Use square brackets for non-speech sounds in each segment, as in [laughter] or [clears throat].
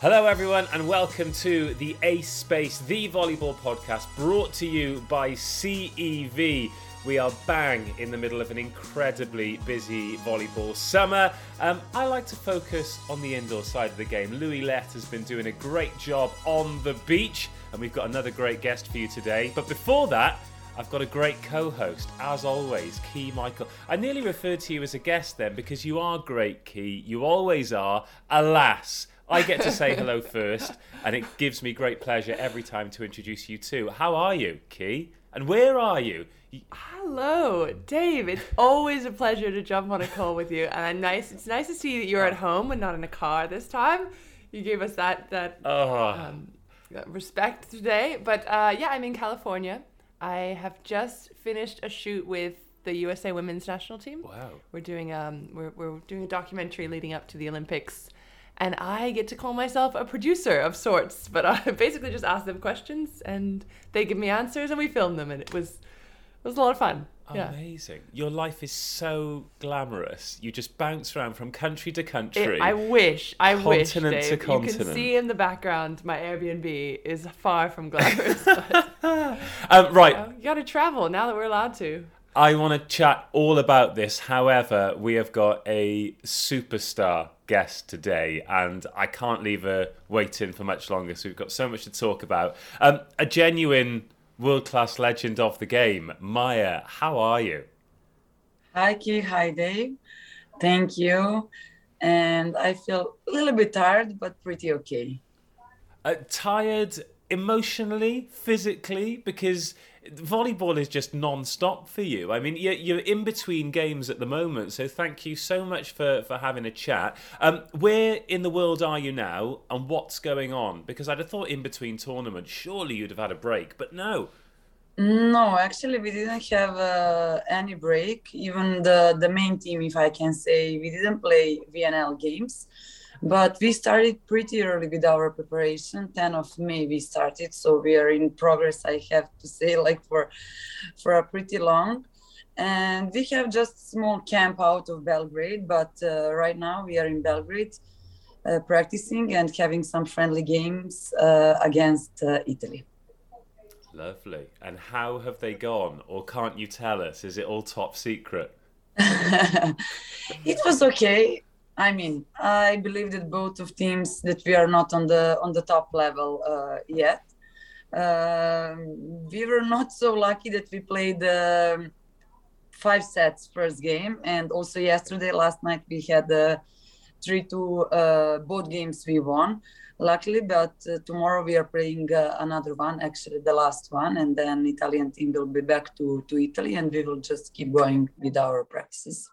Hello, everyone, and welcome to the Ace Space, the volleyball podcast brought to you by CEV. We are bang in the middle of an incredibly busy volleyball summer. Um, I like to focus on the indoor side of the game. Louis Lett has been doing a great job on the beach, and we've got another great guest for you today. But before that, I've got a great co host, as always, Key Michael. I nearly referred to you as a guest then because you are great, Key. You always are. Alas, I get to say hello [laughs] first, and it gives me great pleasure every time to introduce you too. How are you, Key? And where are you? Hello, Dave. It's always a pleasure to jump on a call with you, and nice. It's nice to see that you're at home and not in a car this time. You gave us that that Oh, um, respect today. But uh, yeah, I'm in California. I have just finished a shoot with the USA Women's National Team. wow. We're doing um we're we're doing a documentary leading up to the Olympics, and I get to call myself a producer of sorts. But I [laughs] basically just ask them questions, and they give me answers, and we film them, and it was it was a lot of fun. Yeah. Amazing. Your life is so glamorous. You just bounce around from country to country. It, I wish, I wish, Continent to Dave. You can see in the background my Airbnb is far from [laughs] glamorous. but, [laughs] um, right. you, know, you got to travel now that we're allowed to. I want to chat all about this. However, we have got a superstar guest today, and I can't leave her waiting for much longer. So we've got so much to talk about. Um, a genuine world class legend of the game, Maja. How are you? Hi, Ki. Hi, Dave. Thank you. And I feel a little bit tired, but pretty okay. Uh, tired emotionally, physically, because volleyball is just non-stop for you. I mean, you're, you're in between games at the moment, so thank you so much for, for having a chat. Um, where in the world are you now, and what's going on? Because I'd have thought in between tournaments, surely you'd have had a break, but no. No, actually, we didn't have uh, any break. Even the, the main team, if I can say, we didn't play VNL games. But we started pretty early with our preparation. 10 of May we started, so we are in progress. I have to say, [laughs] like for for a pretty long, and we have just small camp out of Belgrade. But uh, right now we are in Belgrade, uh, practicing and having some friendly games uh, against uh, Italy. Lovely. And how have they gone? Or can't you tell us? Is it all top secret? [laughs] it was okay. I mean, I believe that both of teams that we are not on the on the top level uh, yet. Um, we were not so lucky that we played um, five sets first game, and also yesterday, last night we had uh, three two uh, both games we won. Luckily, but uh, tomorrow we are playing uh, another one, actually the last one, and then Italian team will be back to to Italy, and we will just keep going with our practices.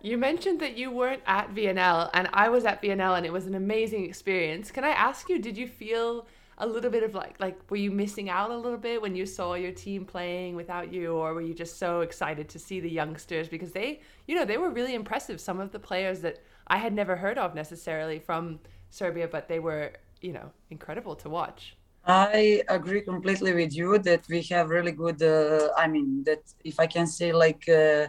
You mentioned that you weren't at VNL, and I was at VNL, and it was an amazing experience. Can I ask you, did you feel a little bit of like, like, were you missing out a little bit when you saw your team playing without you, or were you just so excited to see the youngsters because they, you know, they were really impressive. Some of the players that I had never heard of necessarily from Serbia, but they were, you know, incredible to watch. I agree completely with you that we have really good. Uh, I mean, that if I can say like. Uh,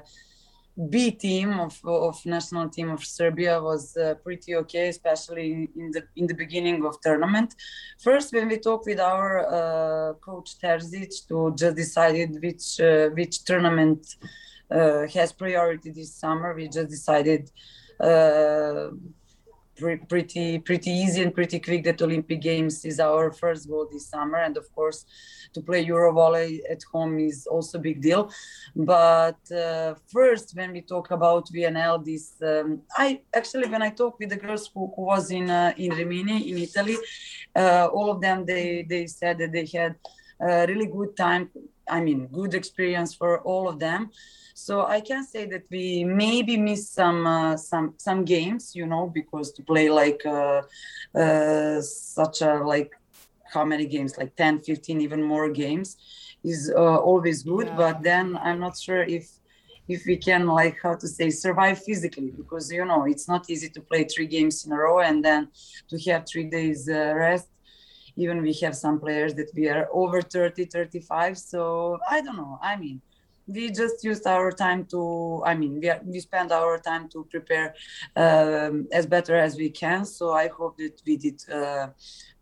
B team of, of national team of Serbia was uh, pretty okay, especially in the in the beginning of tournament. First, when we talked with our uh, coach Terzic to just decided which uh, which tournament uh, has priority this summer, we just decided pre- pretty pretty easy and pretty quick that Olympic Games is our first goal this summer, and of course to play Eurovolley at home is also a big deal. But uh, first, when we talk about VNL, this um, I actually when I talk with the girls who, who was in uh, in Rimini in Italy, uh, all of them they they said that they had a really good time. I mean, good experience for all of them. So I can say that we maybe miss some uh, some some games, you know, because to play like uh, uh, such a like how many games? Like 10 15 even more games is uh, always good. Yeah. but then i'm not sure if if we can like how to say survive physically because you know it's not easy to play three games in a row and then to have three days uh, rest. Even we have some players that we are over 30 35 so i don't know. I mean we just used our time to i mean we, are, we spend our time to prepare um, as better as we can. So i hope that we did uh,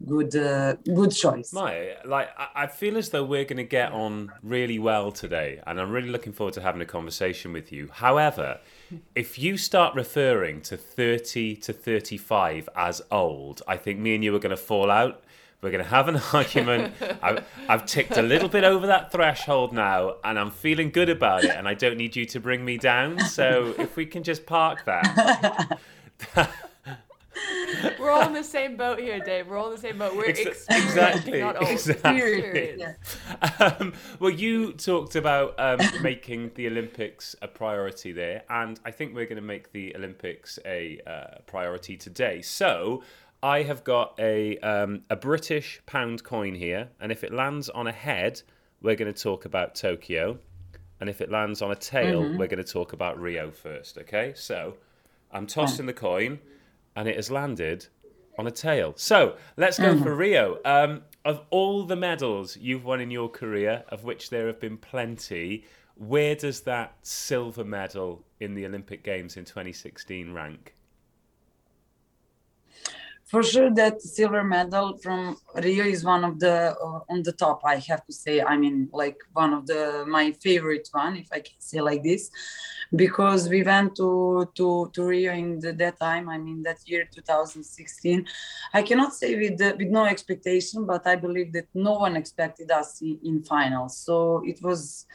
good uh, good choice. My like i feel as though we're going to get on really well today and i'm really looking forward to having a conversation with you. However [laughs] if you start referring to 30 to 35 as old i think me and you are going to fall out we're going to have an [laughs] argument. I've, I've ticked a little bit over that threshold now, and I'm feeling good about it. And I don't need you to bring me down. So if we can just park that. [laughs] We're all in the same boat here, Dave. We're all in the same boat. We're Ex- exactly, not old. exactly. Um, well, you talked about um, making the Olympics a priority there, and I think we're going to make the Olympics a uh, priority today. So I have got a um, a British pound coin here, and if it lands on a head, we're going to talk about Tokyo, and if it lands on a tail, mm-hmm. we're going to talk about Rio first. Okay, so I'm tossing the coin, and it has landed on a tail. So let's go mm-hmm. for Rio. Um, of all the medals you've won in your career, of which there have been plenty, where does that silver medal in the Olympic Games in 2016 rank? For sure that silver medal from rio is one of the uh, on the top i have to say. I mean like one of the my favorite one if i can say like this. Because we went to to to rio in the, that time i mean that year 2016 i cannot say with the, with no expectation but i believe that no one expected us in, in finals. So it was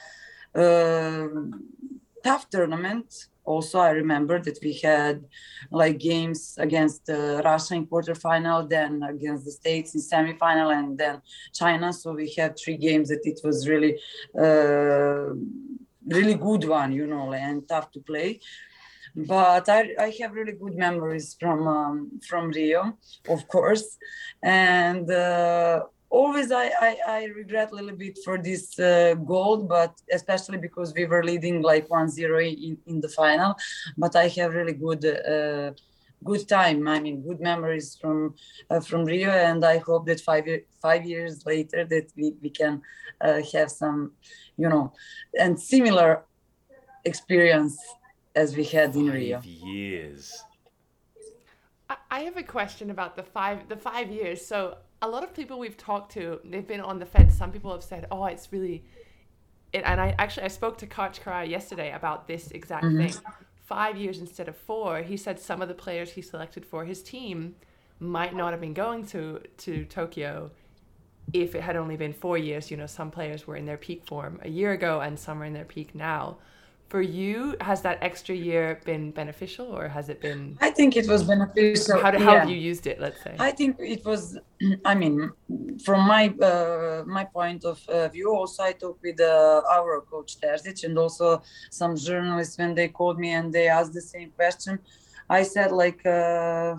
a tough tournament also i remember that we had like games against uh, russia in quarterfinal then against the states in semifinal and then china. So we had three games that it was really uh, really good one you know and tough to play. But I, I have really good memories from um, from Rio, of course, and uh, always I, I, I, regret a little bit for this uh, goal, but especially because we were leading like 1-0 in, in the final. But I have really good uh, good time. I mean, good memories from uh, from Rio, and I hope that five five years later that we, we can uh, have some, you know, and similar experience as we had in Rio. Years. I have a question about the five the five years. So a lot of people we've talked to, they've been on the fence. Some people have said, "Oh, it's really," it, and I actually I spoke to Karch Kiraly yesterday about this exact mm-hmm. thing. Five years instead of four. He said some of the players he selected for his team might not have been going to to Tokyo if it had only been four years. You know, some players were in their peak form a year ago, and some are in their peak now for you has that extra year been beneficial or has it been i think it was beneficial how, how have you used it let's say? I think it was [clears throat] i mean from my uh, my point of uh, view also i talked with uh, our coach Terzic and also some journalists when they called me and they asked the same question. I said like uh,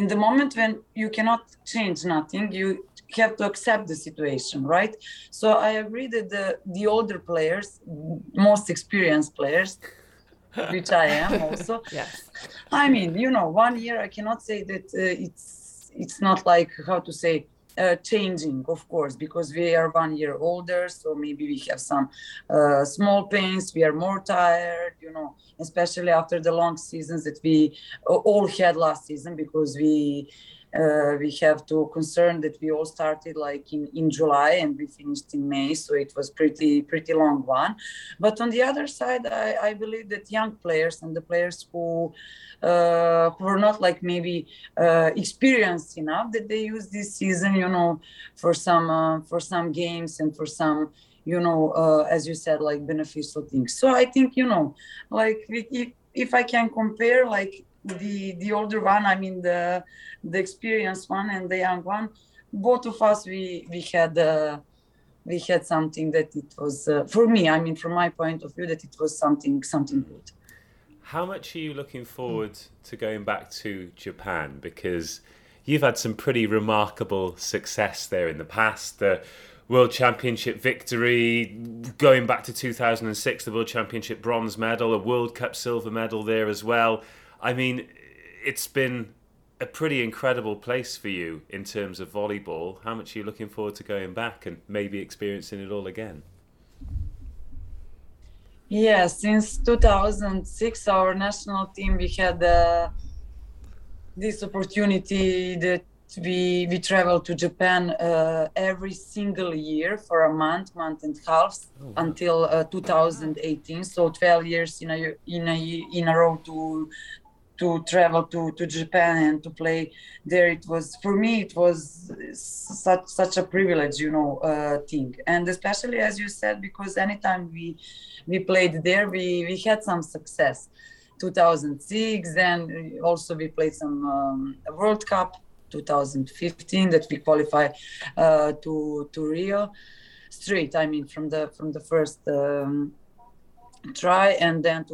in the moment when you cannot change nothing you have to accept the situation, right? So I agree that the, the older players, most experienced players, [laughs] which I am also. yes. I mean, you know, one year I cannot say that uh, it's it's not like how to say uh, changing, of course, because we are one year older, so maybe we have some uh, small pains. We are more tired, you know, especially after the long seasons that we all had last season because we uh, we have to concern that we all started like in, in July and we finished in May, so it was pretty pretty long one. But on the other side, I, I believe that young players and the players who uh, who are not like maybe uh, experienced enough that they use this season, you know, for some uh, for some games and for some you know, uh, as you said, like beneficial things. So I think, you know, like if, if I can compare, like the the older one i mean the the experienced one and the young one both of us we we had uh, we had something that it was uh, for me i mean from my point of view that it was something something good. How much are you looking forward to going back to japan? Because you've had some pretty remarkable success there in the past. The World Championship victory, going back to 2006, the World Championship bronze medal, a World Cup silver medal there as well. I mean, it's been a pretty incredible place for you in terms of volleyball. How much are you looking forward to going back and maybe experiencing it all again? Yeah, since 2006, our national team we had uh, this opportunity that we we travel to Japan uh, every single year for a month, month and a half oh, wow. until uh, 2018. So 12 years in a in a in a row to to travel to, to Japan and to play there. It was for me it was such such a privilege, you know, uh, thing. And especially as you said, because anytime we we played there, we we had some success. 2006, then also we played some um, World Cup 2015 that we qualify uh, to to Rio straight. I mean from the from the first um, try, and then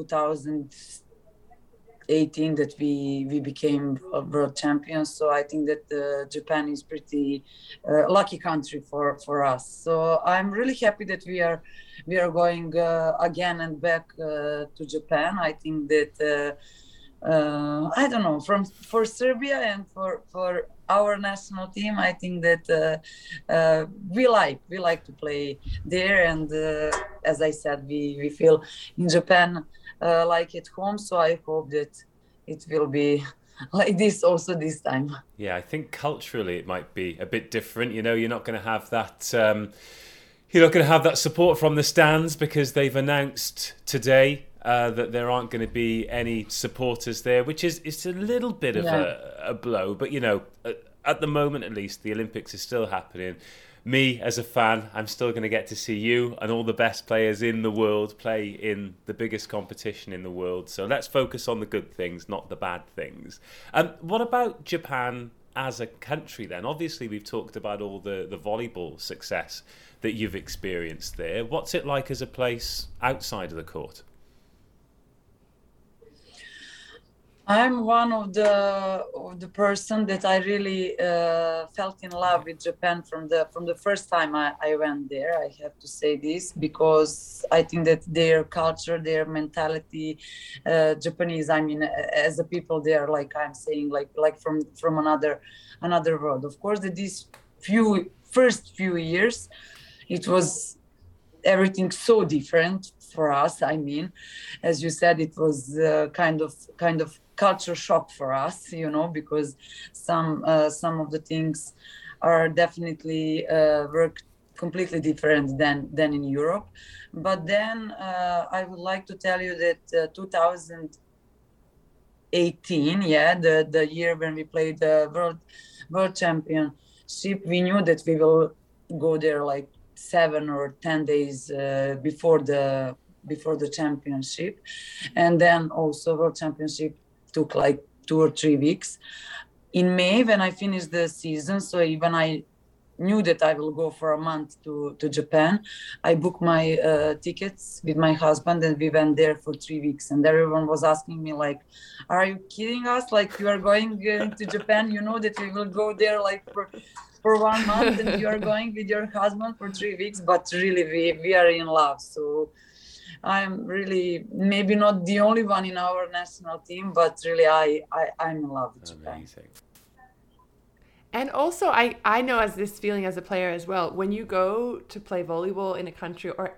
2018 that we we became world champions. So I think that uh, Japan is pretty uh, lucky country for for us. So I'm really happy that we are we are going uh, again and back uh, to Japan. I think that uh, I don't know from for Serbia and for for our national team. I think that uh, uh, we like we like to play there, and uh, as I said, we we feel in Japan uh, like at home. So I hope that it will be [laughs] like this also this time. Yeah, I think culturally it might be a bit different. You know, you're not going to have that. Um, you're not going to have that support from the stands because they've announced today uh, that there aren't going to be any supporters there, which is it's a little bit of yeah. a, a, blow. But you know, at, at, the moment at least, the Olympics is still happening. Me as a fan, I'm still going to get to see you and all the best players in the world play in the biggest competition in the world. So let's focus on the good things, not the bad things. And um, what about Japan as a country then? Obviously, we've talked about all the, the volleyball success that you've experienced there. What's it like as a place outside of the court? I'm one of the of the person that I really uh, felt in love with Japan from the from the first time I, I went there. I have to say this because I think that their culture, their mentality, uh, Japanese. I mean, as a people, they are like I'm saying, like like from from another another world. Of course, that these few first few years, it was everything so different for us i mean as you said it was uh, kind of kind of culture shock for us you know because some uh, some of the things are definitely uh, work completely different than than in Europe. But then uh, I would like to tell you that uh, 2018 yeah the the year when we played the world world championship we knew that we will go there like seven or ten days uh, before the before the championship. And then also world championship took like two or three weeks. In May, when I finished the season, so even I knew that I will go for a month to, to Japan. I booked my uh, tickets with my husband and we went there for three weeks. And everyone was asking me like, "Are you kidding us? Like you are going uh, to Japan? You know that we will go there like for for one month and you are [laughs] going with your husband for three weeks." But really, we we are in love. So I'm really maybe not the only one in our national team, but really I, I I'm in love with Japan. And also, I, I know as this feeling as a player as well, when you go to play volleyball in a country or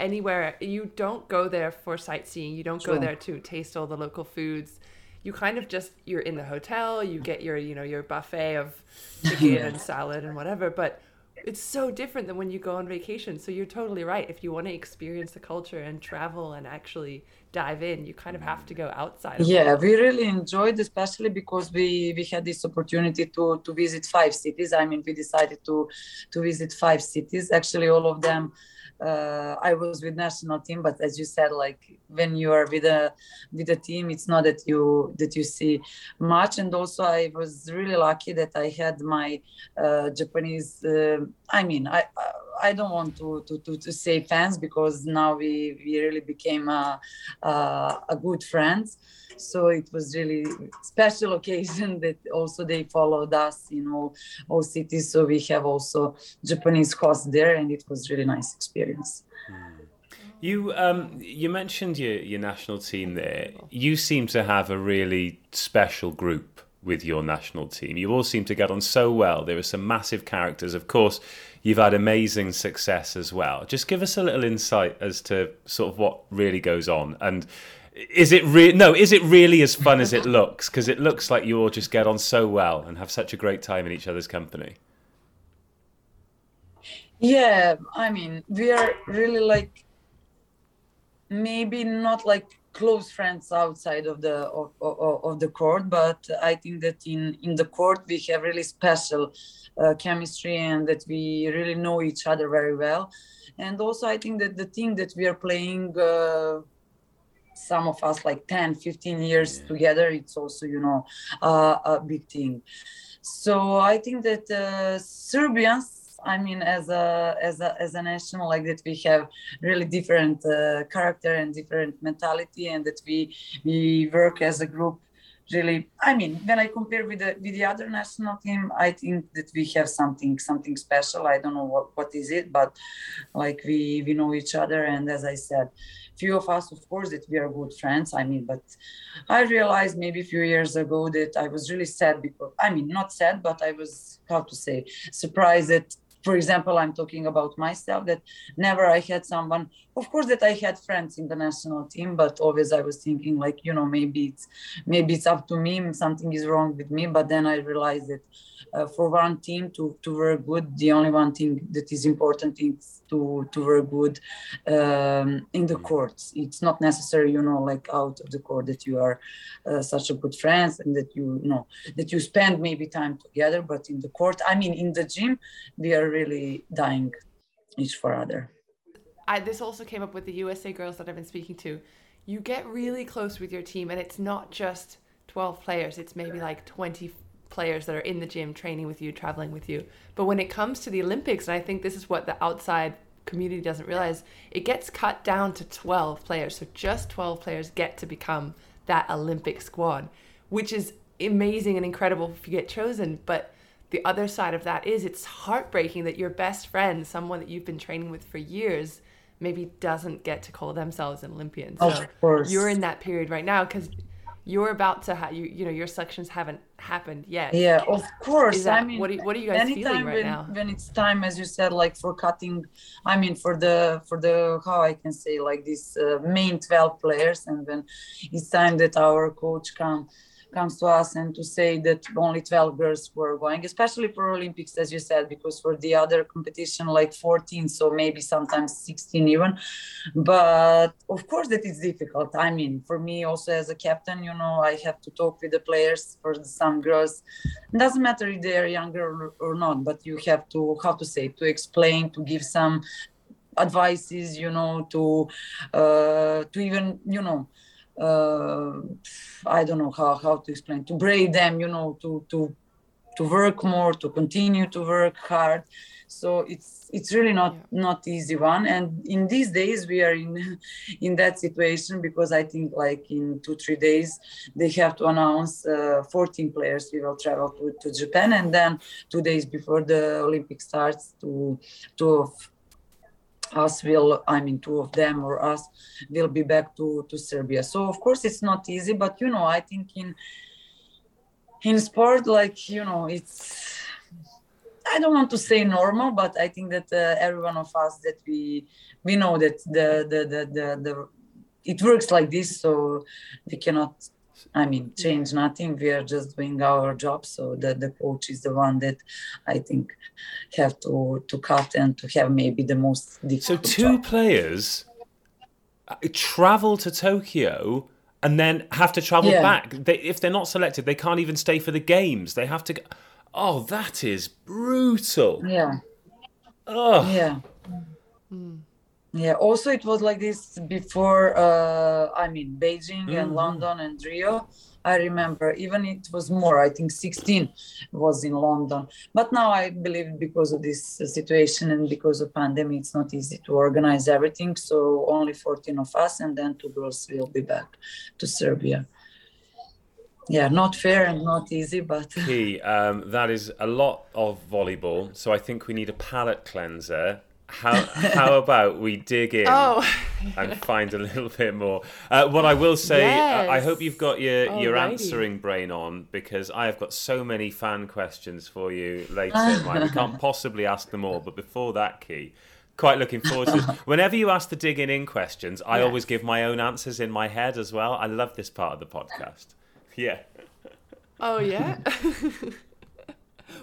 anywhere, you don't go there for sightseeing. You don't sure. go there to taste all the local foods. You kind of just, you're in the hotel, you get your, you know, your buffet of chicken [laughs] yeah. and salad and whatever. But it's so different than when you go on vacation. So you're totally right. If you want to experience the culture and travel and actually dive in, you kind of have to go outside. yeah, we really enjoyed, especially because we we had this opportunity to to visit five cities. I mean, we decided to to visit five cities. Actually, all of them uh, I was with national team, but as you said, like when you are with a with a team, it's not that you that you see much. And also, I was really lucky that I had my uh, Japanese. Uh, I mean, I I don't want to, to, to, to, say fans because now we, we really became a, a, a good friends so it was really special occasion that also they followed us in all, all cities so we have also japanese hosts there and it was really nice experience hmm. you um, you mentioned your your national team there. You seem to have a really special group with your national team. You all seem to get on so well. There are some massive characters. Of course, you've had amazing success as well. Just give us a little insight as to sort of what really goes on and is it re- no is it really as fun as it looks? Because it looks like you all just get on so well and have such a great time in each other's company. Yeah i mean we are really like maybe not like close friends outside of the of, of, of, the court but i think that in in the court we have really special uh, chemistry and that we really know each other very well. And also i think that the thing that we are playing uh, some of us like 10 15 years yeah. together it's also you know uh, a big thing so i think that uh, serbians I mean, as a as a as a national, like that, we have really different uh, character and different mentality, and that we we work as a group. Really, I mean, when I compare with the with the other national team, I think that we have something something special. I don't know what what is it, but like we we know each other, and as I said, few of us, of course, that we are good friends. I mean, but I realized maybe a few years ago that I was really sad because, I mean, not sad, but I was, how to say, surprised that for example i'm talking about myself that never i had someone of course that i had friends in the national team but always i was thinking like you know maybe it's maybe it's up to me something is wrong with me but then i realized that uh, for one team to, to work good, the only one thing that is important is to, to work good um, in the courts. It's not necessary, you know, like out of the court that you are uh, such a good friends and that you, you know, that you spend maybe time together, but in the court, I mean, in the gym, we are really dying each for other. I, this also came up with the USA girls that I've been speaking to. You get really close with your team, and it's not just 12 players, it's maybe like 20 players that are in the gym training with you, traveling with you. But when it comes to the Olympics, and I think this is what the outside community doesn't realize, it gets cut down to 12 players. So just 12 players get to become that Olympic squad, which is amazing and incredible if you get chosen. But the other side of that is it's heartbreaking that your best friend, someone that you've been training with for years, maybe doesn't get to call themselves an Olympian. So of course. you're in that period right now because you're about to have you you know your selections haven't happened yet yeah of course that, i mean what are, what are you guys feeling right when, now when it's time as you said like for cutting i mean for the for the how i can say like these uh, main 12 players and when it's time that our coach come comes to us and to say that only 12 girls were going, especially for Olympics, as you said, because for the other competition, like 14, so maybe sometimes 16 even. But of course, that is difficult. I mean, for me, also as a captain, you know, I have to talk with the players for some girls. It doesn't matter if they are younger or not, but you have to, how to say, to explain, to give some advices, you know, to uh, to even, you know, I don't know how, how to explain to braid them, you know, to to to work more, to continue to work hard. So it's it's really not yeah. not easy one. And in these days we are in [laughs] in that situation because I think like in two three days they have to announce uh, 14 players we will travel to, to Japan, and then two days before the Olympic starts to to us will i mean two of them or us will be back to to serbia. So of course it's not easy but you know i think in in sport like you know it's i don't want to say normal but i think that uh, every one of us that we we know that the the the the, the it works like this so we cannot I mean, change nothing. We are just doing our job. So the, the coach is the one that I think have to to cut and to have maybe the most difficult. So two job. players uh, travel to Tokyo and then have to travel yeah. back. They, if they're not selected, they can't even stay for the games. They have to. Go. Oh, that is brutal. Yeah. Oh. Yeah. Mm yeah also it was like this before uh i mean beijing mm-hmm. and london and rio. I remember even it was more i think 16 was in london. But now i believe because of this situation and because of pandemic it's not easy to organize everything. So only 14 of us and then two girls will be back to serbia. Yeah not fair and not easy but [laughs] key um, that is a lot of volleyball. So i think we need a palate cleanser how how [laughs] about we dig in Oh, and find a little bit more? Uh, what I will say, uh, I hope you've got your your answering brain on because I have got so many fan questions for you later. Mike. We can't [laughs] possibly ask them all, but before that, Key. Quite looking forward to this. [laughs] Whenever you ask the digging in questions, I always give my own answers in my head as well. I love this part of the podcast. Yeah. oh yeah.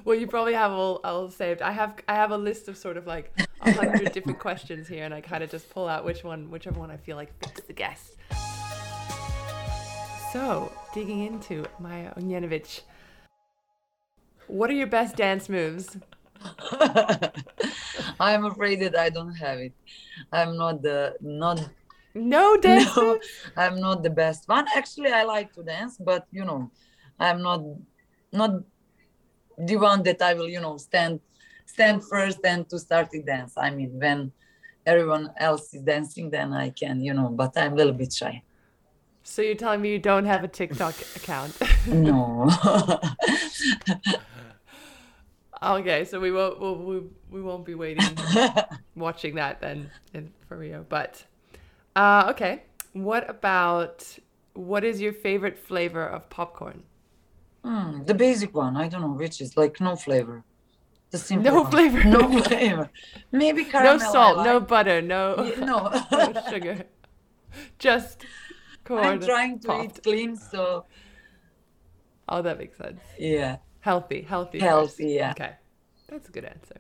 Well, you probably have all all saved. I have I have a list of sort of like a hundred different [laughs] questions here, and I kind of just pull out which one, whichever one I feel like fits the guest. So, digging into Maja Ognjenović, what are your best dance moves? [laughs] I'm afraid that I don't have it. I'm not the not No dance [laughs] no. I'm not the best one. Actually, I like to dance, but you know, I'm not not the one that I will, you know, stand stand first and to start the dance. I mean, when everyone else is dancing, then I can, you know, but I'm a little bit shy. So you're telling me you don't have a TikTok [laughs] account? No. [laughs] okay, so we won't we'll, we, we won't be waiting [laughs] watching that then in, for Rio. But uh, okay, what about what is your favorite flavor of popcorn? Hmm, the basic one, I don't know which is like no flavor. The simple No one. flavor. No [laughs] flavor. Maybe No caramel. I salt, no butter, no, [laughs] Yeah, no. [laughs] no sugar, just corn. I'm trying to popped. eat clean, so Oh, that makes sense. yeah. Healthy, healthy. Healthy, first. yeah. Okay, that's a good answer.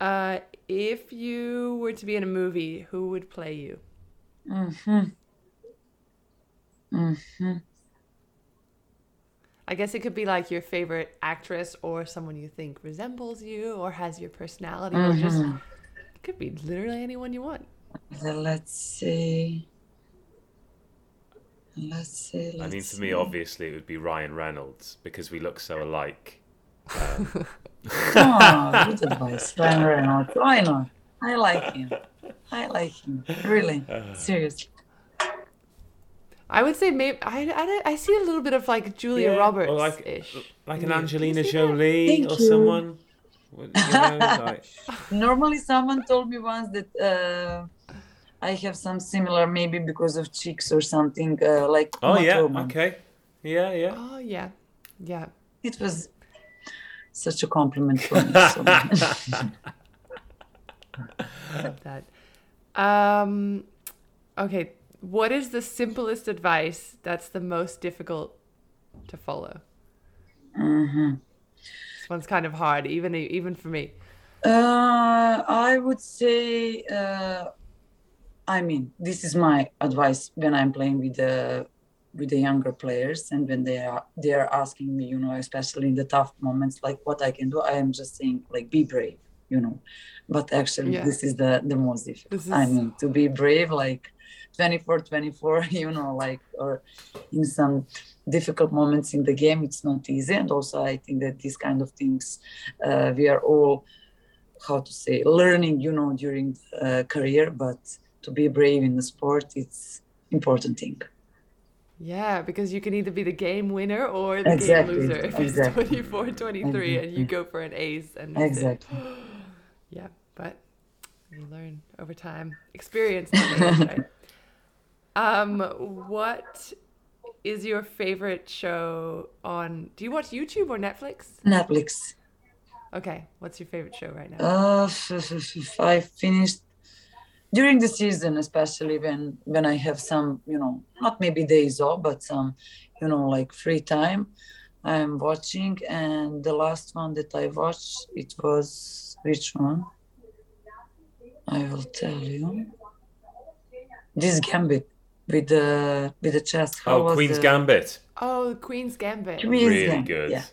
Uh, if you were to be in a movie, who would play you? Mm-hmm. Mm-hmm. I guess it could be like your favorite actress or someone you think resembles you or has your personality or just Mhm. it could be literally anyone you want. Then let's see. Let's see. I Let's mean, for me, obviously, it would be Ryan Reynolds because we look so alike. Um, Oh, [laughs] good advice. Ryan Reynolds. Why not? I like him. I like him. Really. Seriously. I would say maybe I, I, I see a little bit of like Julia Yeah, Roberts like- ish. like an Angelina you see that? Jolie Thank or you. someone. You know, [laughs] like, Normally, someone told me once that uh, I have some similar, maybe because of cheeks or something, uh, like oh Uma yeah, Thurman. okay, yeah, yeah. Oh yeah, yeah. It was such a compliment for me. So. [laughs] [laughs] Love that. Um, okay, what is the simplest advice that's the most difficult to follow? Mhm. This one's kind of hard, even even for me. Uh, I would say, uh, I mean, this is my advice when I'm playing with the with the younger players, and when they are they are asking me, you know, especially in the tough moments, like what I can do. I am just saying, like, be brave, you know. But actually, Yeah. this is the the most difficult. This I mean, to be brave, like 24, 24, [laughs] you know, like or in some difficult moments in the game, it's not easy. And also, I think that these kind of things, uh, we are all how to say learning you know during uh, career but to be brave in the sport it's important thing Yeah, because you can either be the game winner or the Exactly, game loser if exactly. it's 24 23 and you go for an ace. And exactly [gasps] Yeah, but you learn over time. Experience, age, [laughs] right? Um, what is your favorite show on? Do you watch YouTube or Netflix? netflix Okay, what's your favorite show right now? uh, i finished during the season especially when when i have some you know not maybe days off but some you know like free time i'm watching and the last one that i watched it was which one i will tell you this gambit with the with the chess How Oh, was Queen's the- Gambit, oh, Queen's Gambit. Queen's really Gambit, good. yeah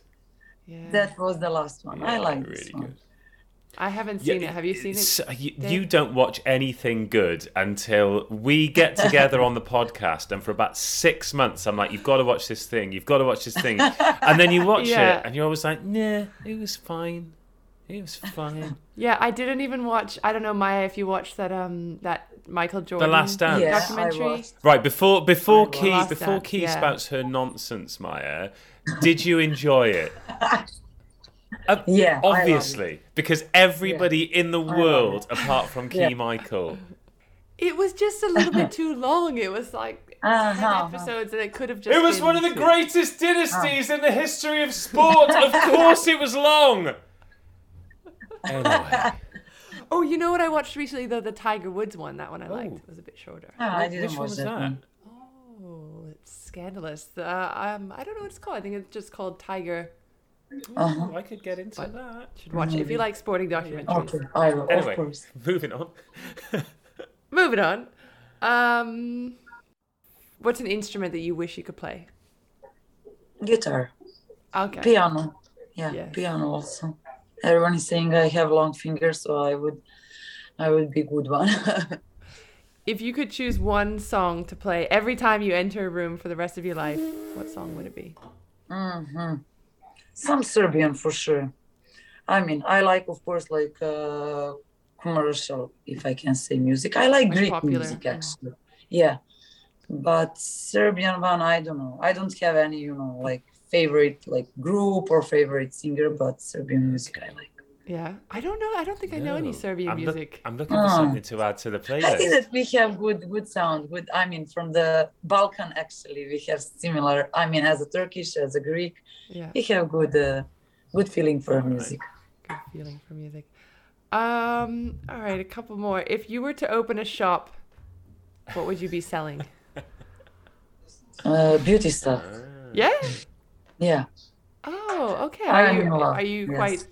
Yeah, that was the last one i Yeah, like really this one good. I haven't seen it. Have you seen it? So uh, you, you don't watch anything good until we get together on the podcast, and for about six months, I'm like, "You've got to watch this thing. You've got to watch this thing," [laughs] and then you watch Yeah. it, and you're always like, "Nah, it was fine. It was fine." Yeah, I didn't even watch. I don't know, Maja, if you watched that um that Michael Jordan The Last Dance. yeah documentary. watched Right before before Key Last before Dance, Key yeah. spouts her nonsense, Maja, did you enjoy it? [laughs] Uh, Yeah, I love obviously, because everybody in the love world, apart from [laughs] Key Yeah. Michael, It was just a little bit [laughs] too long. It was like 10 Uh-huh. episodes, and it could have just. it was been one of the two. greatest dynasties in the history of sport. of course, it was long. Anyway, [laughs] Oh, you know what I watched recently though? The Tiger Woods one. That one I liked. Oh. It was a bit shorter. Ah, I didn't which one was that, that? one. Oh, it's scandalous. Uh, um, I don't know what it's called. I think it's just called Tiger. Uh-huh. I could get into that. Should watch it if you like sporting documentaries. Okay, I will, Anyway, of course. moving on. [laughs] Moving on. Um, what's an instrument that you wish you could play? Guitar, Okay. piano. Yeah, Yes. piano also. Everyone is saying I have long fingers, so I would, I would be good one. [laughs] If you could choose one song to play every time you enter a room for the rest of your life, what song would it be? hmm Some Serbian for sure. I mean, I like, of course, like uh, commercial, if I can say music. I like Greek popular, music yeah. actually. Yeah, but Serbian one, I don't know. I don't have any, you know, like favorite like group or favorite singer, but Serbian music I like. Yeah, I don't know. I don't think I know any Serbian I'm look- music. I'm looking for Oh. something to add to the playlist. I think that we have good, good sound. Good. I mean, from the Balkan actually, we have similar. I mean, as a Turkish, as a Greek, Yeah, we have good, uh, good feeling for music. good feeling for music. Um, all right, a couple more. If you were to open a shop, what would you be selling? [laughs] Uh, beauty stuff. Yeah. Yeah. Oh, okay. Are you are you yes. quite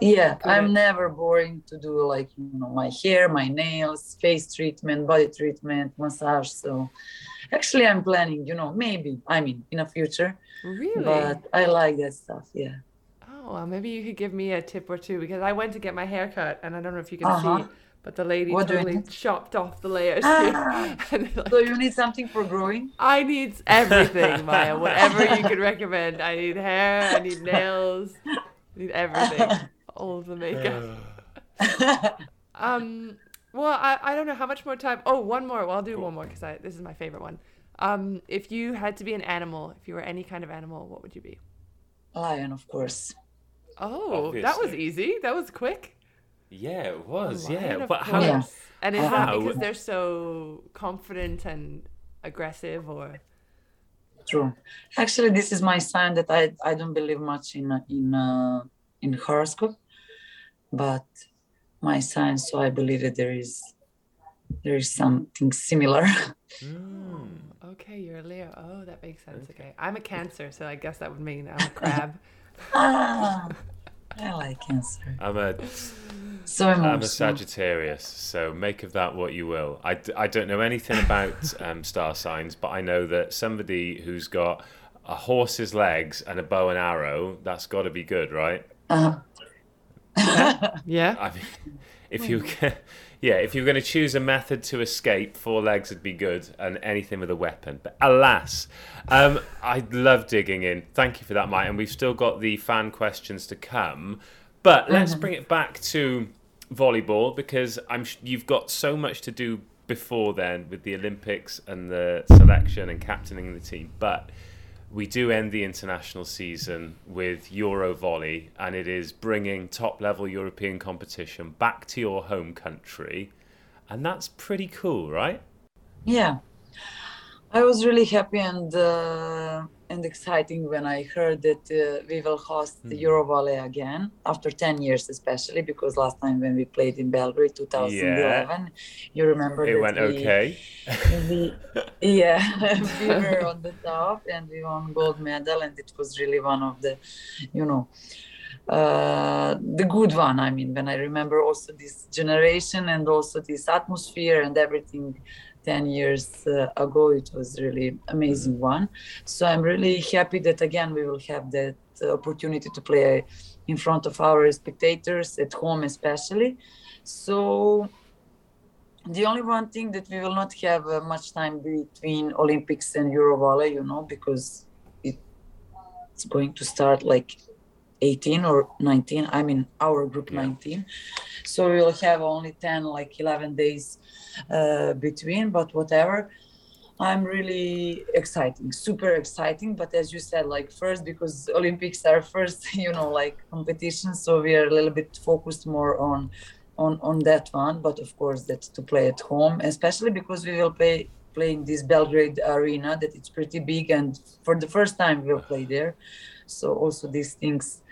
Yeah, Good. I'm never boring to do like you know my hair, my nails, face treatment, body treatment, massage. So actually, I'm planning. You know, maybe I mean in the future, really? but I like that stuff. Yeah. Oh, well, maybe you could give me a tip or two because I went to get my hair cut and I don't know if you can Uh-huh. see, but the lady What totally chopped off the layers. Ah, [laughs] like, so you need something for growing? I need everything, [laughs] Maja. Whatever you could recommend. I need hair. I need nails. I need everything. All of the makeup. [laughs] Um. Well, I, I don't know how much more time. Oh, one more. Well, I'll do one more because I this is my favorite one. Um, if you had to be an animal, if you were any kind of animal, what would you be? Lion, of course. Oh, that was easy. That was quick. Yeah, it was. Lion, Yeah, but how? Yeah. course. And is that because they're so confident and aggressive, or True. Actually, this is my sign that I I don't believe much in uh, in uh, in horoscope, but my sign, so I believe that there is there is something similar. Mm. okay, you're a Leo. Oh, that makes sense. Okay, I'm a Cancer, so I guess that would mean I'm a [laughs] crab. ah, I like Cancer. I'm a [laughs] So I'm a. Sagittarius, so make of that what you will. I, I don't know anything [laughs] about um, star signs, but I know that somebody who's got a horse's legs and a bow and arrow, that's got to be good, right? Uh-huh. Yeah. [laughs] I mean, if you, [laughs] yeah, if you're going to choose a method to escape, four legs would be good, and anything with a weapon. But alas, um, I love digging in. Thank you for that, Mike. And we've still got the fan questions to come. But let's mm-hmm. bring it back to volleyball because I'm sh- you've got so much to do before then with the Olympics and the selection and captaining the team. But we do end the international season with Euro Volley, and it is bringing top level European competition back to your home country. And that's pretty cool, right? yeah, I was really happy and uh, and exciting when I heard that uh, we will host the Hmm. Eurovolley again after 10 years, especially because last time when we played in Belgrade 2011, you remember It went we, okay. we yeah [laughs] we were on the top and we won gold medal and it was really one of the you know uh the good one i mean when i remember also this generation and also this atmosphere and everything 10 years uh, ago it was really amazing one. So i'm really happy that again we will have that uh, opportunity to play in front of our spectators at home especially. So the only one thing that we will not have uh, much time between Olympics and Eurovolley, you know, because it's going to start like 18 or 19. I mean, our group Yeah. 19. So we will have only 10, like 11 days uh, between, but whatever. I'm really exciting, super exciting. But as you said, like first because Olympics are first, [laughs] you know, like competition, so we are a little bit focused more on on on that one. But of course, that's to play at home, especially because we will play play in this Belgrade arena that it's pretty big, and for the first time we'll play there. So also these things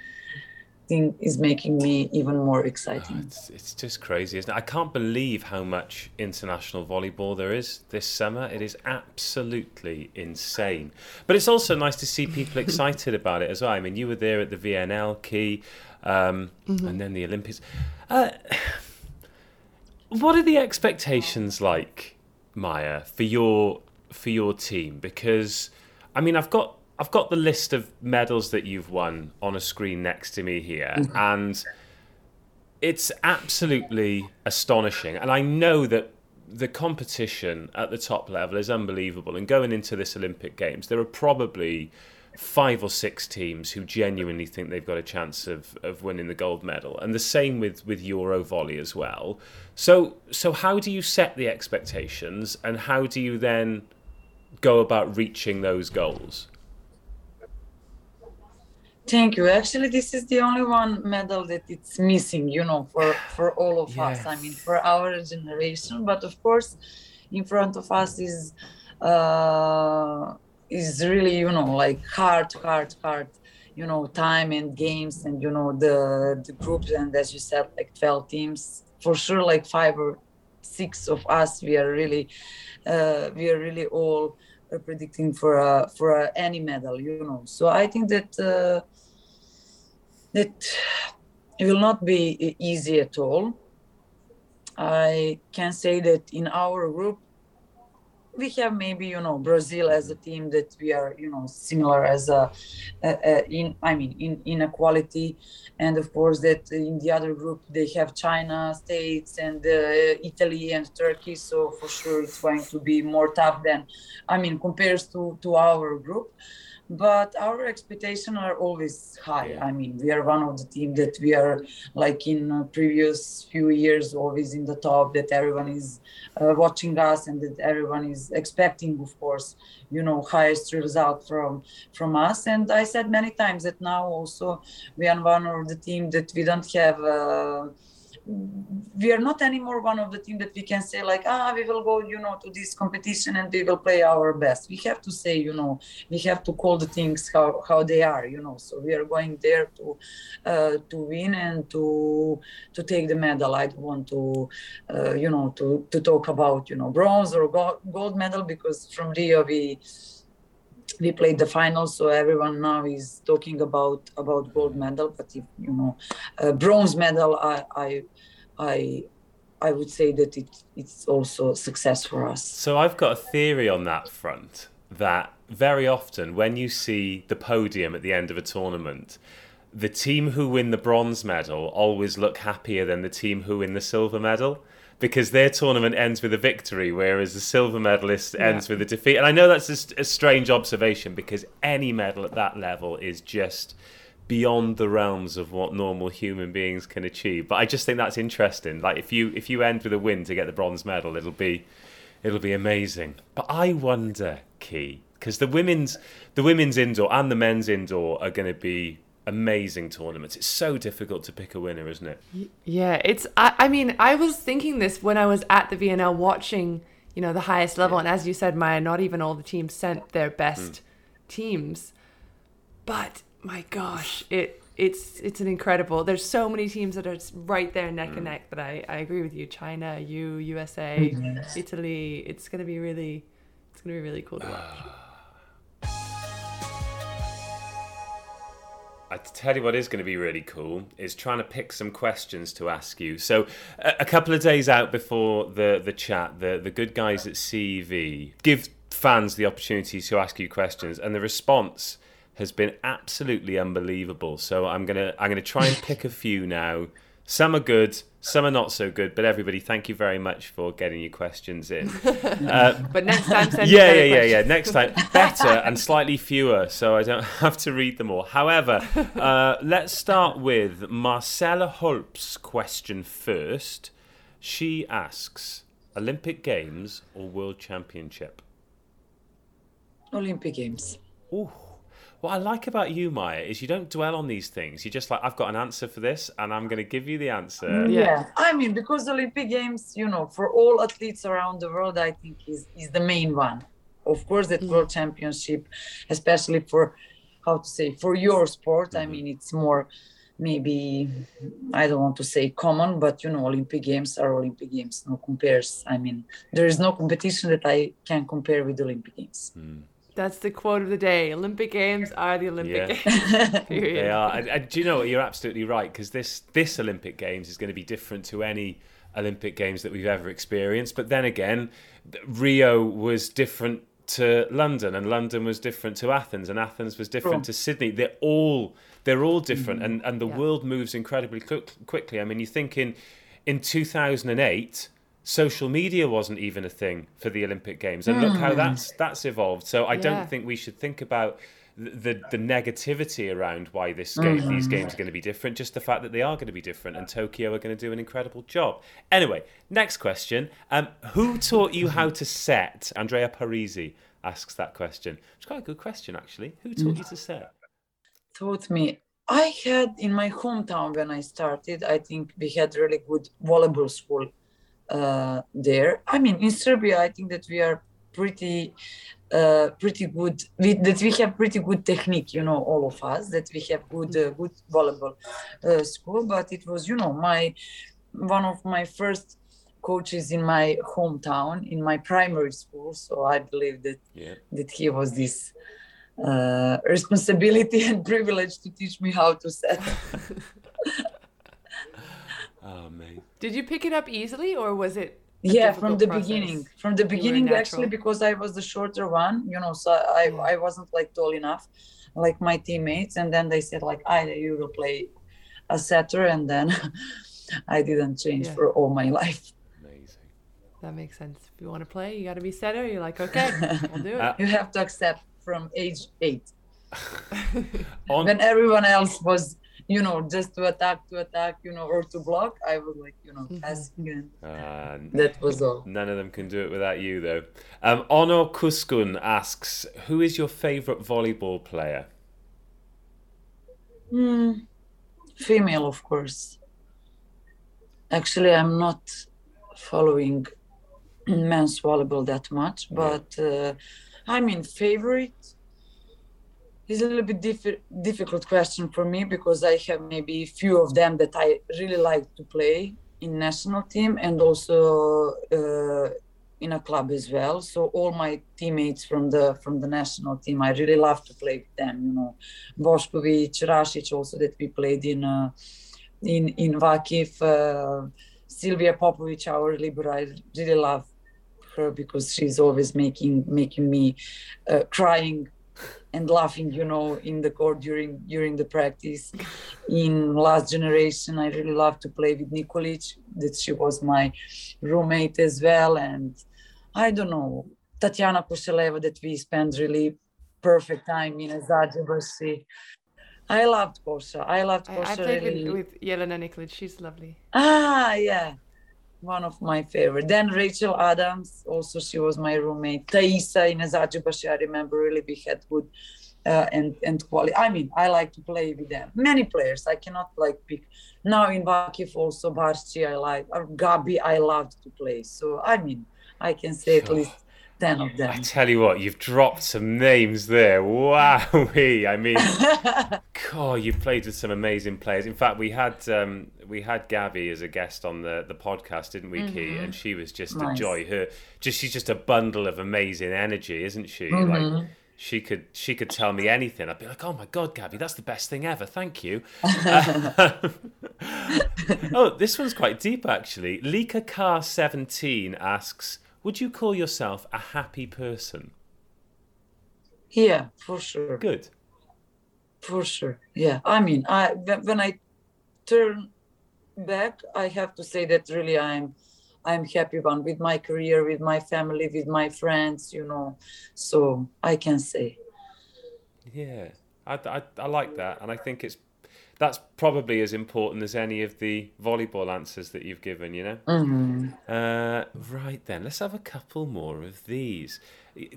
thing is making me even more exciting. Oh, it's, it's just crazy, isn't it? I can't believe how much international volleyball there is this summer. It is absolutely insane. But it's also nice to see people excited about it as well. I mean, you were there at the VNL key um, mm-hmm. and then the Olympics. Uh, what are the expectations like, Maja, for your for your team? Because I mean, I've got I've got the list of medals that you've won on a screen next to me here, mm-hmm. and it's absolutely astonishing. And I know that the competition at the top level is unbelievable. And going into this Olympic Games, there are probably five or six teams who genuinely think they've got a chance of, of winning the gold medal. And the same with, with EuroVolley as well. So so how do you set the expectations and how do you then go about reaching those goals? Thank you. Actually, this is the only one medal that it's missing, you know, for for all of yes. us. I mean, for our generation. But of course, in front of us is uh, is really, you know, like hard, hard, hard, you know, time and games and you know the the groups and as you said, like twelve teams. For sure, like five or six of us, we are really, uh, we are really all predicting for a, for a, any medal, you know. So I think that. Uh, that it will not be easy at all. I can say that in our group, we have maybe you know Brazil as a team that we are you know similar as a, a, a in I mean in inequality, and of course that in the other group they have China, States, and uh, Italy and Turkey. So for sure it's going to be more tough than I mean compares to to our group but our expectations are always high. I mean we are one of the team that we are like in previous few years always in the top that everyone is uh, watching us and that everyone is expecting of course you know highest result from from us. And i said many times that now also we are one of the team that we don't have uh, we are not anymore one of the team that we can say like ah we will go you know to this competition and we will play our best. We have to say you know we have to call the things how, how they are you know. So we are going there to uh, to win and to to take the medal. I don't want to uh, you know to to talk about you know bronze or gold, medal because from rio we we played the final so everyone now is talking about about gold medal. But if you know uh, bronze medal i i i i would say that it it's also a success for us so i've got a theory on that front that very often when you see the podium at the end of a tournament the team who win the bronze medal always look happier than the team who win the silver medal because their tournament ends with a victory, whereas the silver medalist yeah. ends with a defeat. And I know that's a, a strange observation because any medal at that level is just beyond the realms of what normal human beings can achieve. But I just think that's interesting. Like if you if you end with a win to get the bronze medal, it'll be it'll be amazing. But I wonder, Ci, because the women's the women's indoor and the men's indoor are going to be amazing tournaments. It's so difficult to pick a winner, isn't it? Yeah, it's. I, I mean, I was thinking this when I was at the VNL watching, you know, the highest level, yeah. and as you said, Maja, not even all the teams sent their best mm. teams, but my gosh, it it's it's an incredible. There's so many teams that are right there neck mm. and neck. But I I agree with you. China, you, USA, yes. Italy. It's gonna be really, it's gonna be really cool to watch. [sighs] I tell you what is going to be really cool is trying to pick some questions to ask you. So, a, a, couple of days out before the the chat, the the good guys at CEV give fans the opportunity to ask you questions, and the response has been absolutely unbelievable. So, I'm gonna I'm gonna try and pick a few now some are good, some are not so good. But everybody, thank you very much for getting your questions in. [laughs] Uh, but next time, send yeah, yeah, yeah, yeah. Next time, [laughs] better and slightly fewer, so I don't [laughs] have to read them all. However, uh, let's start with Marcella Holp's question first. She asks: Olympic Games or World Championship? Olympic Games. Ooh. What I like about you, Maja, is you don't dwell on these things. You're just like, I've got an answer for this, and I'm going to give you the answer. Yeah. yeah. I mean, because Olympic Games, you know, for all athletes around the world, I think is is the main one. Of course, that mm. World Championship, especially for how to say for your sport. Mm-hmm. I mean, it's more maybe I don't want to say common, but you know, Olympic Games are Olympic Games. No compares. I mean, there is no competition that I can compare with Olympic Games. Mm. That's the quote of the day. Olympic Games are the Olympic yeah. Games. [laughs] Period. They are. And, and do you know what? You're absolutely right because this this Olympic Games is going to be different to any Olympic Games that we've ever experienced. But then again, Rio was different to London, and London was different to Athens, and Athens was different to Sydney. They're all they're all different, mm-hmm. and and the yeah. world moves incredibly quickly. I mean, you think in in 2008 social media wasn't even a thing for the Olympic Games, and mm. look how hmm. that's that's evolved. So I yeah. don't think we should think about the the negativity around why this game, mm-hmm. these games are going to be different. Just the fact that they are going to be different, and Tokyo are going to do an incredible job. Anyway, next question: um, Who taught you how to set? Andrea Parisi asks that question. It's quite a good question, actually. Who taught mm. you to set? Taught me. I had in my hometown when I started. I think we had really good volleyball school uh, there. I mean, in Serbia, I think that we are pretty uh, pretty good we, that we have pretty good technique you know all of us that we have good uh, good volleyball uh, school but it was you know my one of my first coaches in my hometown in my primary school so i believe that yeah. that he was this uh, responsibility [laughs] and privilege to teach me how to set [laughs] oh man did you pick it up easily, or was it? Yeah, from the process? beginning. From the beginning, actually, because I was the shorter one, you know, so I I wasn't like tall enough, like my teammates, and then they said like, either you will play a setter," and then [laughs] I didn't change yeah. for all my life. Amazing. That makes sense. If you want to play, you got to be setter. You're like, okay, [laughs] I'll do it. Uh, you have to accept from age eight. [laughs] On... when everyone else was you know, just to attack, to attack, you know, or to block, I was like, you know, mm-hmm. passing and uh, that was all. None of them can do it without you, though. Um, Ono Kuskun asks, who is your favorite volleyball player? Mm, female, of course. Actually, I'm not following men's volleyball that much, but uh, I mean, favorite is a little bit diff- difficult question for me because I have maybe a few of them that I really like to play in national team and also uh, in a club as well. So all my teammates from the from the national team, I really love to play with them. You know, Bošković, Rasic, also that we played in uh, in in Vakif, uh, Silvia Popovic, our libero. I really love her because she's always making making me uh, crying and laughing you know in the court during during the practice in last generation i really love to play with nikolic that she was my roommate as well and i don't know tatiana kosheleva that we spent really perfect time in Eczacıbaşı. I loved Kosha. I loved Kosha. I, I played really. with, with Jelena Nikolic. She's lovely. Ah, yeah one of my favorite. Then Rachel Adams, also she was my roommate. Thaisa in Eczacıbaşı, I remember really we had good uh, and and quality. I mean, I like to play with them. Many players, I cannot like pick. Now in Vakif also Barci, I like. Or Gabi, I loved to play. So I mean, I can say at least 10 of them. I tell you what, you've dropped some names there. Wow. I mean, [laughs] God, you've played with some amazing players. In fact, we had um, we had Gabby as a guest on the, the podcast, didn't we, mm-hmm. Ci? And she was just nice. a joy. Her just she's just a bundle of amazing energy, isn't she? Mm-hmm. Like she could she could tell me anything. I'd be like, "Oh my god, Gabby, that's the best thing ever. Thank you." [laughs] [laughs] oh, this one's quite deep actually. Lika Car seventeen asks would you call yourself a happy person? Yeah, for sure. Good. For sure. Yeah. I mean, I when I turn back, I have to say that really I'm I'm happy one with my career, with my family, with my friends, you know. So I can say. Yeah, I, I, I like that, and I think it's that's probably as important as any of the volleyball answers that you've given. You know. Mhm. Uh, right then, let's have a couple more of these.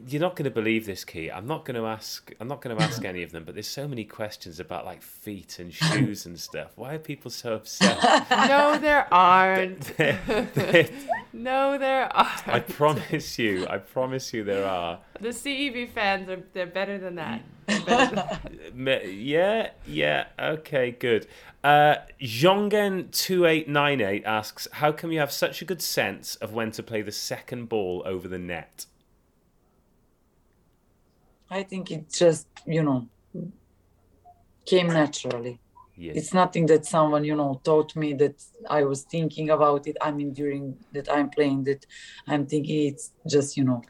You're not going to believe this, Ci. I'm not going to ask. I'm not going to ask any of them. But there's so many questions about like feet and shoes and stuff. Why are people so upset? [laughs] No, there aren't. [laughs] They're- they're- [laughs] No, there aren't. I promise you. I promise you there are. The CEV fans are they're better than that. Better than- Me- Yeah, yeah. Okay, good. Uh, Jongen2898 asks, How come you have such a good sense of when to play the second ball over the net? I think it just, you know, came naturally. Yes. It's nothing that someone, you know, taught me that I was thinking about it. I mean, during that I'm playing that I'm thinking it's just, you know,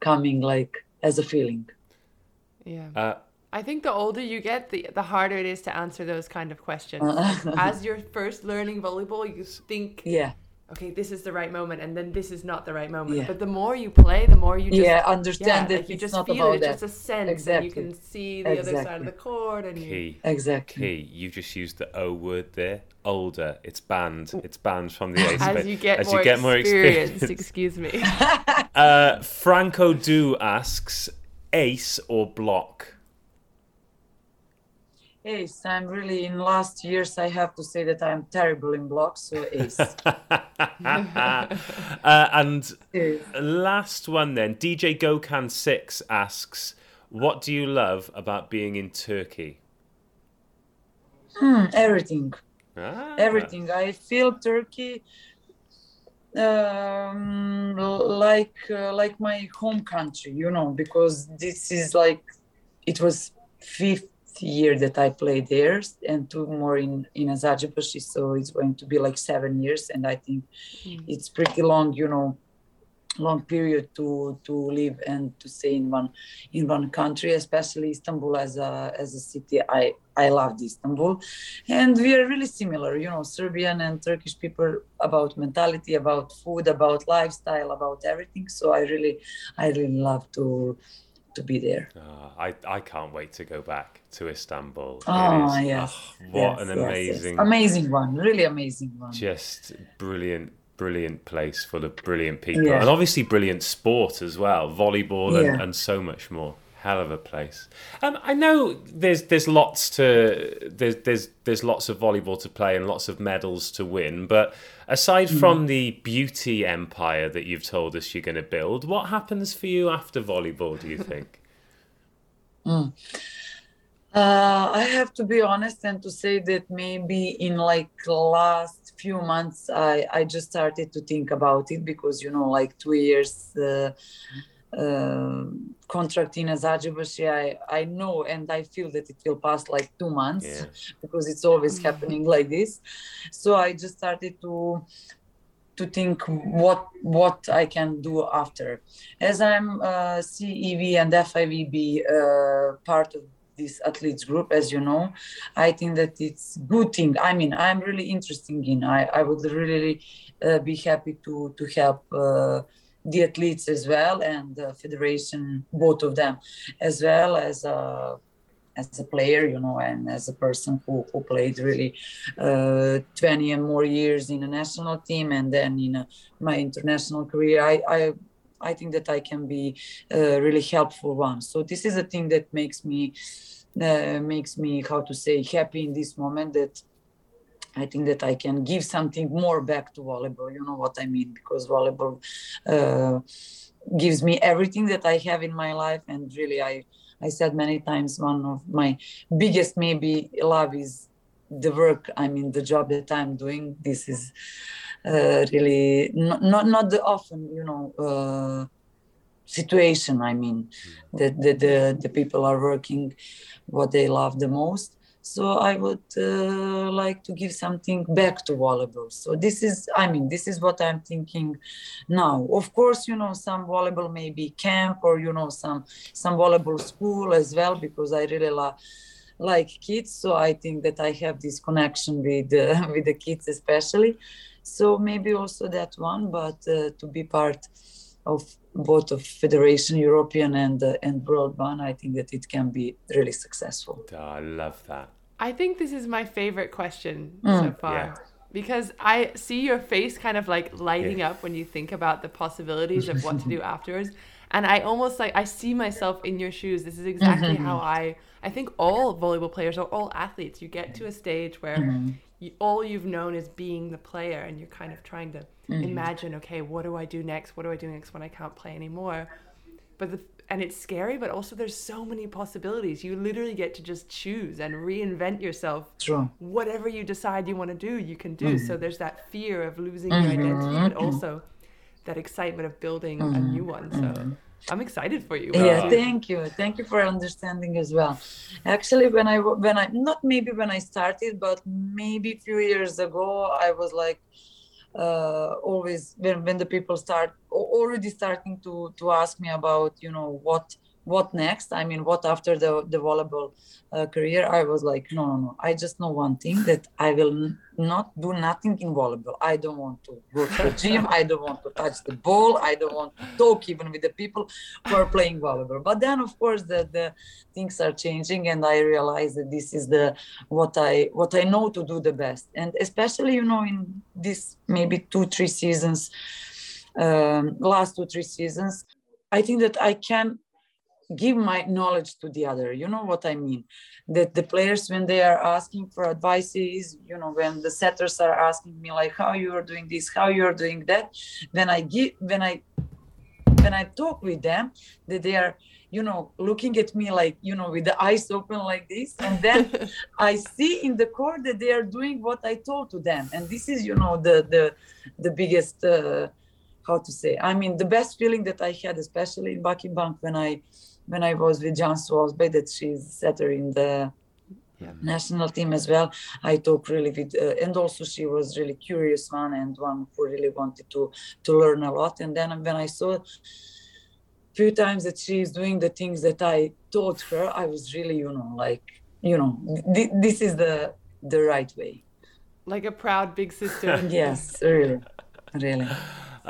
coming like as a feeling. yeah. Uh, I think the older you get, the the harder it is to answer those kind of questions. [laughs] As you're first learning volleyball, you think, yeah. Okay, this is the right moment, and then this is not the right moment. Yeah. But the more you play, the more you just yeah, yeah, understand that like you just not feel about it. that. It's just a sense, and Exactly. you can see the other side of the chord. and you. Ci. Exactly. Ci, you just used the O word there. Older. It's banned. It's banned from the [laughs] ace. As you get as more you get more experience, experience. excuse me. [laughs] [laughs] Uh, Franco Do asks, ace or block? Ace, I'm really in last years. I have to say that I'm terrible in blocks. So ace. [laughs] uh, and Ace. last one then, DJ Gokan Six asks, "What do you love about being in Turkey?" Hmm, everything. Ah, everything. I feel Turkey um, like uh, like my home country, you know, because this is like it was fifth year that I played there, and two more in in Eczacıbaşı, so it's going to be like seven years, and I think Mm. it's pretty long, you know long period to to live and to stay in one in one country especially istanbul as a as a city. I i loved istanbul. And we are really similar you know serbian and turkish people about mentality about food about lifestyle about everything. So i really i really love to to be there Ah, I I can't wait to go back to Istanbul. Oh is- yes ah, what yes, an yes, yes. amazing, amazing one really amazing one just brilliant, brilliant place full of brilliant people, Yeah. and obviously brilliant sport as well, volleyball and, and so much more. Hell of a place. Um, I know there's there's lots to there's there's there's lots of volleyball to play and lots of medals to win, but aside Hmm. from the beauty empire that you've told us you're going to build, what happens for you after volleyball? Do you think? [laughs] Uh, I have to be honest and to say that maybe in like last few months I, I just started to think about it because you know like two years uh, uh, contract in Eczacıbaşı I, I know and I feel that it will pass like two months Yeah. because it's always happening like this. So I just started to to think what what I can do after. As I'm uh, CEV and FIVB uh, part of this athletes group as you know i think that it's good thing. I mean i'm really interested in i, I would really uh, be happy to to help uh, the athletes as well and the federation both of them as well as a as a player you know and as a person who, who played really uh, 20 and more years in a national team and then in a, my international career i i I think that I can be a really helpful one. So this is a thing that makes me uh, makes me how to say happy in this moment that I think that I can give something more back to volleyball. You know what I mean? Because volleyball uh, gives me everything that I have in my life, and really, I I said many times one of my biggest maybe love is the work. I mean, the job that I'm doing. This is uh, really not, not not the often you know uh, situation i mean that the, the the people are working what they love the most so i would uh, like to give something back to volleyball. So this is i mean this is what i'm thinking now. Of course you know some volleyball maybe camp or you know some some volleyball school as well because i really love like kids. So i think that i have this connection with uh, [laughs] with the kids especially. So maybe also that one but uh, to be part of both of federation european and uh, and world one i think that it can be really successful Oh, I love that. I think this is my favorite question mm. so far. Yeah. Because I see your face kind of like lighting up when you think about the possibilities of what to [laughs] do afterwards. And I almost like I see myself in your shoes. This is exactly mm-hmm. how I I think all volleyball players or all athletes, you get to a stage where mm-hmm. You, all you've known is being the player and you're kind of trying to mm-hmm. imagine, okay, what do I do next? What do I do next when I can't play anymore? but the and it's scary but also there's so many possibilities. You literally get to just choose and reinvent yourself. True. whatever you decide you want to do you can do. So mm-hmm. there's that fear of losing your identity but mm-hmm. also that excitement of building a new one so i'm excited for you. Yeah thank you. Thank you for understanding as well. Actually when I when i not maybe when i started but maybe a few years ago i was like uh always when, when the people start already starting to to ask me about you know what what next? I mean what after the the volleyball uh, career? I was like no no no. I just know one thing that i will not do nothing in volleyball. I don't want to go to the gym. I don't want to touch the ball. I don't want to talk even with the people who are playing volleyball. But then of course the the things are changing and i realize that this is the what i what i know to do the best. And especially you know in this maybe two three seasons um, last two three seasons i think that i can give my knowledge to the other. You know what i mean? That the players when they are asking for advices you know when the setters are asking me like how you are doing this? How you are doing that? When i give when i when i talk with them that they are you know looking at me like you know with the eyes open like this and then [laughs] i see in the court that they are doing what i told to them. And this is you know the the the biggest uh, how to say i mean the best feeling that i had especially in VakıfBank when i when i was with Cansu Özbay that she's setter in the Yeah. national team as well i talk really with uh, and also she was really curious one and one who really wanted to to learn a lot. And then when i saw few times that she is doing the things that i taught her i was really you know like you know th- this is the the right way. Like a proud big sister. [laughs] Yes really really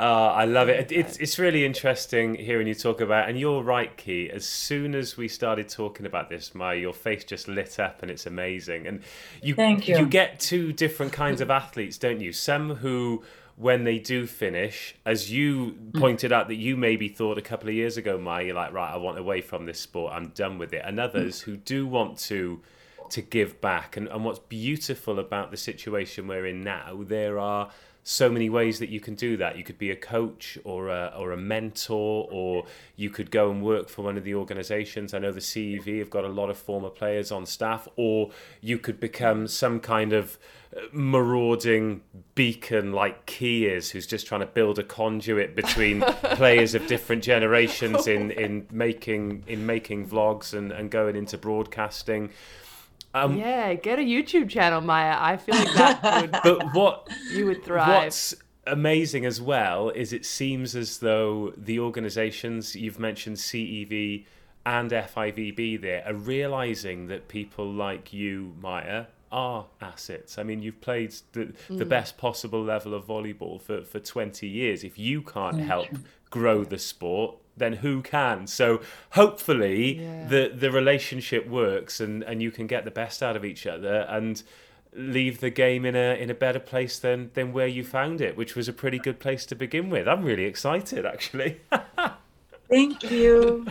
Oh, I love it. It's it's really interesting hearing you talk about, and you're right, Ci. As soon as we started talking about this, my your face just lit up, and it's amazing. And you Thank you. you get two different kinds of athletes, don't you? Some who, when they do finish, as you mm. pointed out that you maybe thought a couple of years ago, Maja, you're like, right, I want away from this sport. I'm done with it. And mm. others who do want to to give back. And, and what's beautiful about the situation we're in now, there are so many ways that you can do that. You could be a coach or a, or a mentor, or you could go and work for one of the organizations. I know the CEV have got a lot of former players on staff, or you could become some kind of uh, marauding beacon like Ci is, who's just trying to build a conduit between [laughs] players of different generations [laughs] in, in making in making vlogs and, and going into broadcasting. Um, yeah get a youtube channel maja i feel like that [laughs] would But what you would thrive What's amazing as well is it seems as though the organisations you've mentioned CEV and FIVB there are realising that people like you, Maja, are assets. I mean, you've played the, the best possible level of volleyball for, for 20 years. If you can't help grow the sport, then who can? So hopefully Yeah. the, the relationship works and, and you can get the best out of each other and leave the game in a in a better place than than where you found it, which was a pretty good place to begin with. I'm really excited actually. [laughs] thank you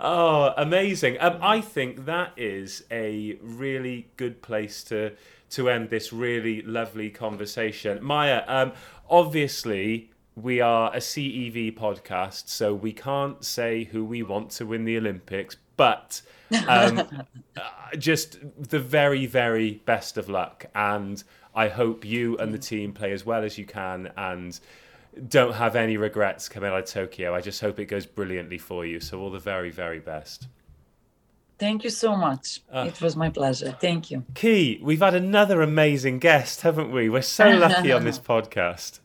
oh, amazing. Um, I think that is a really good place to to end this really lovely conversation. Maja, um, obviously we are a CEV podcast, so we can't say who we want to win the Olympics, but um, [laughs] uh, just the very, very best of luck. And I hope you and the team play as well as you can and don't have any regrets coming out of Tokyo. I just hope it goes brilliantly for you. So, all the very, very best. thank you so much Uh. it was my pleasure thank you Ci, we've had another amazing guest, haven't we? We're so lucky on this [laughs] podcast.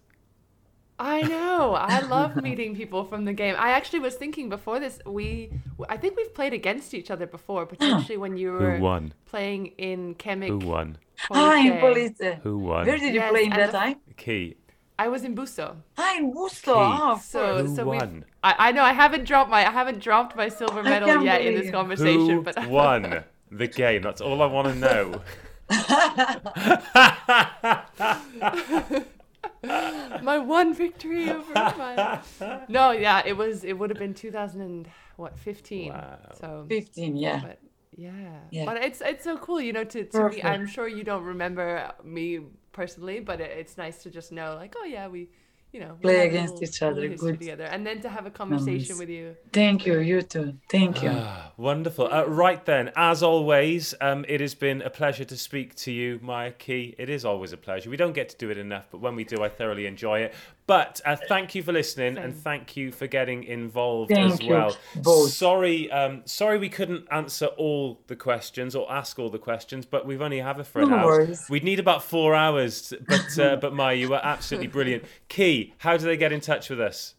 I know. I love [laughs] meeting people from the game. I actually was thinking before this, we, I think we've played against each other before, [gasps] potentially when you were Who won? playing in Chemik. Who won? hi in Police. Police. Who won? where did you Yes, play in that time Ci. I was in Busto. hi in Busto Ci. oh, So. Who so we. won? I, I know I haven't dropped my I haven't dropped my silver medal can't yet in this it. conversation, Who but [laughs] won the game? That's all I want to know. [laughs] [laughs] my one victory over [laughs] my. No, yeah, it was. It would have been 2000 and what 15. Wow. So 15, yeah. but yeah. Yeah. But it's it's so cool, you know. To, to me, I'm sure you don't remember me personally, but it, it's nice to just know, like, oh yeah, we, you know, Play against little- each other, good together, and then to have a conversation memories. with you. Thank you, you too. Thank you. Ah, wonderful. Uh, right then, as always, um, it has been a pleasure to speak to you, Maja Ci. It is always a pleasure. We don't get to do it enough, but when we do, I thoroughly enjoy it. But uh, thank you for listening, and thank you for getting involved Thank as you, well. both. Sorry, um, sorry we couldn't answer all the questions or ask all the questions, but we've only have it for an No hour. worries. We'd need about four hours, but uh, [laughs] but Maja, you were absolutely brilliant. Ci, how do they get in touch with us?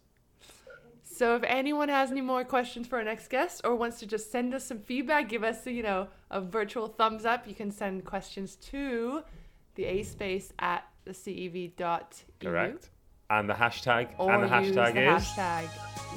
So if anyone has any more questions for our next guest or wants to just send us some feedback, give us you know a virtual thumbs up, you can send questions to the a space at the cev dot EU, Correct. And the hashtag or and the use hashtag the is. hashtag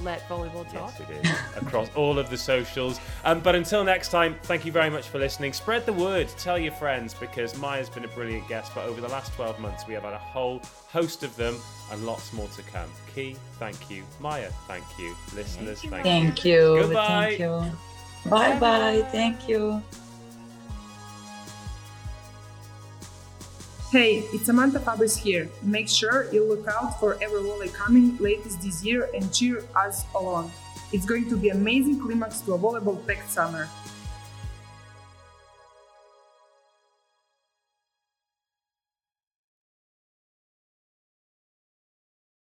let volleyball talk. Yes, it is. Across all of the socials. Um, but until next time, thank you very much for listening. Spread the word, tell your friends, because Maja's been a brilliant guest. But over the last 12 months, we have had a whole host of them and lots more to come. Ci, thank you. Maja, thank you. Listeners, thank, you. Thank you. Goodbye. Thank you. Bye bye. Thank you. Hey, it's Samanta Fabris here. Make sure you look out for EuroVolley coming latest this year and cheer us along. It's going to be amazing climax to a volleyball packed summer.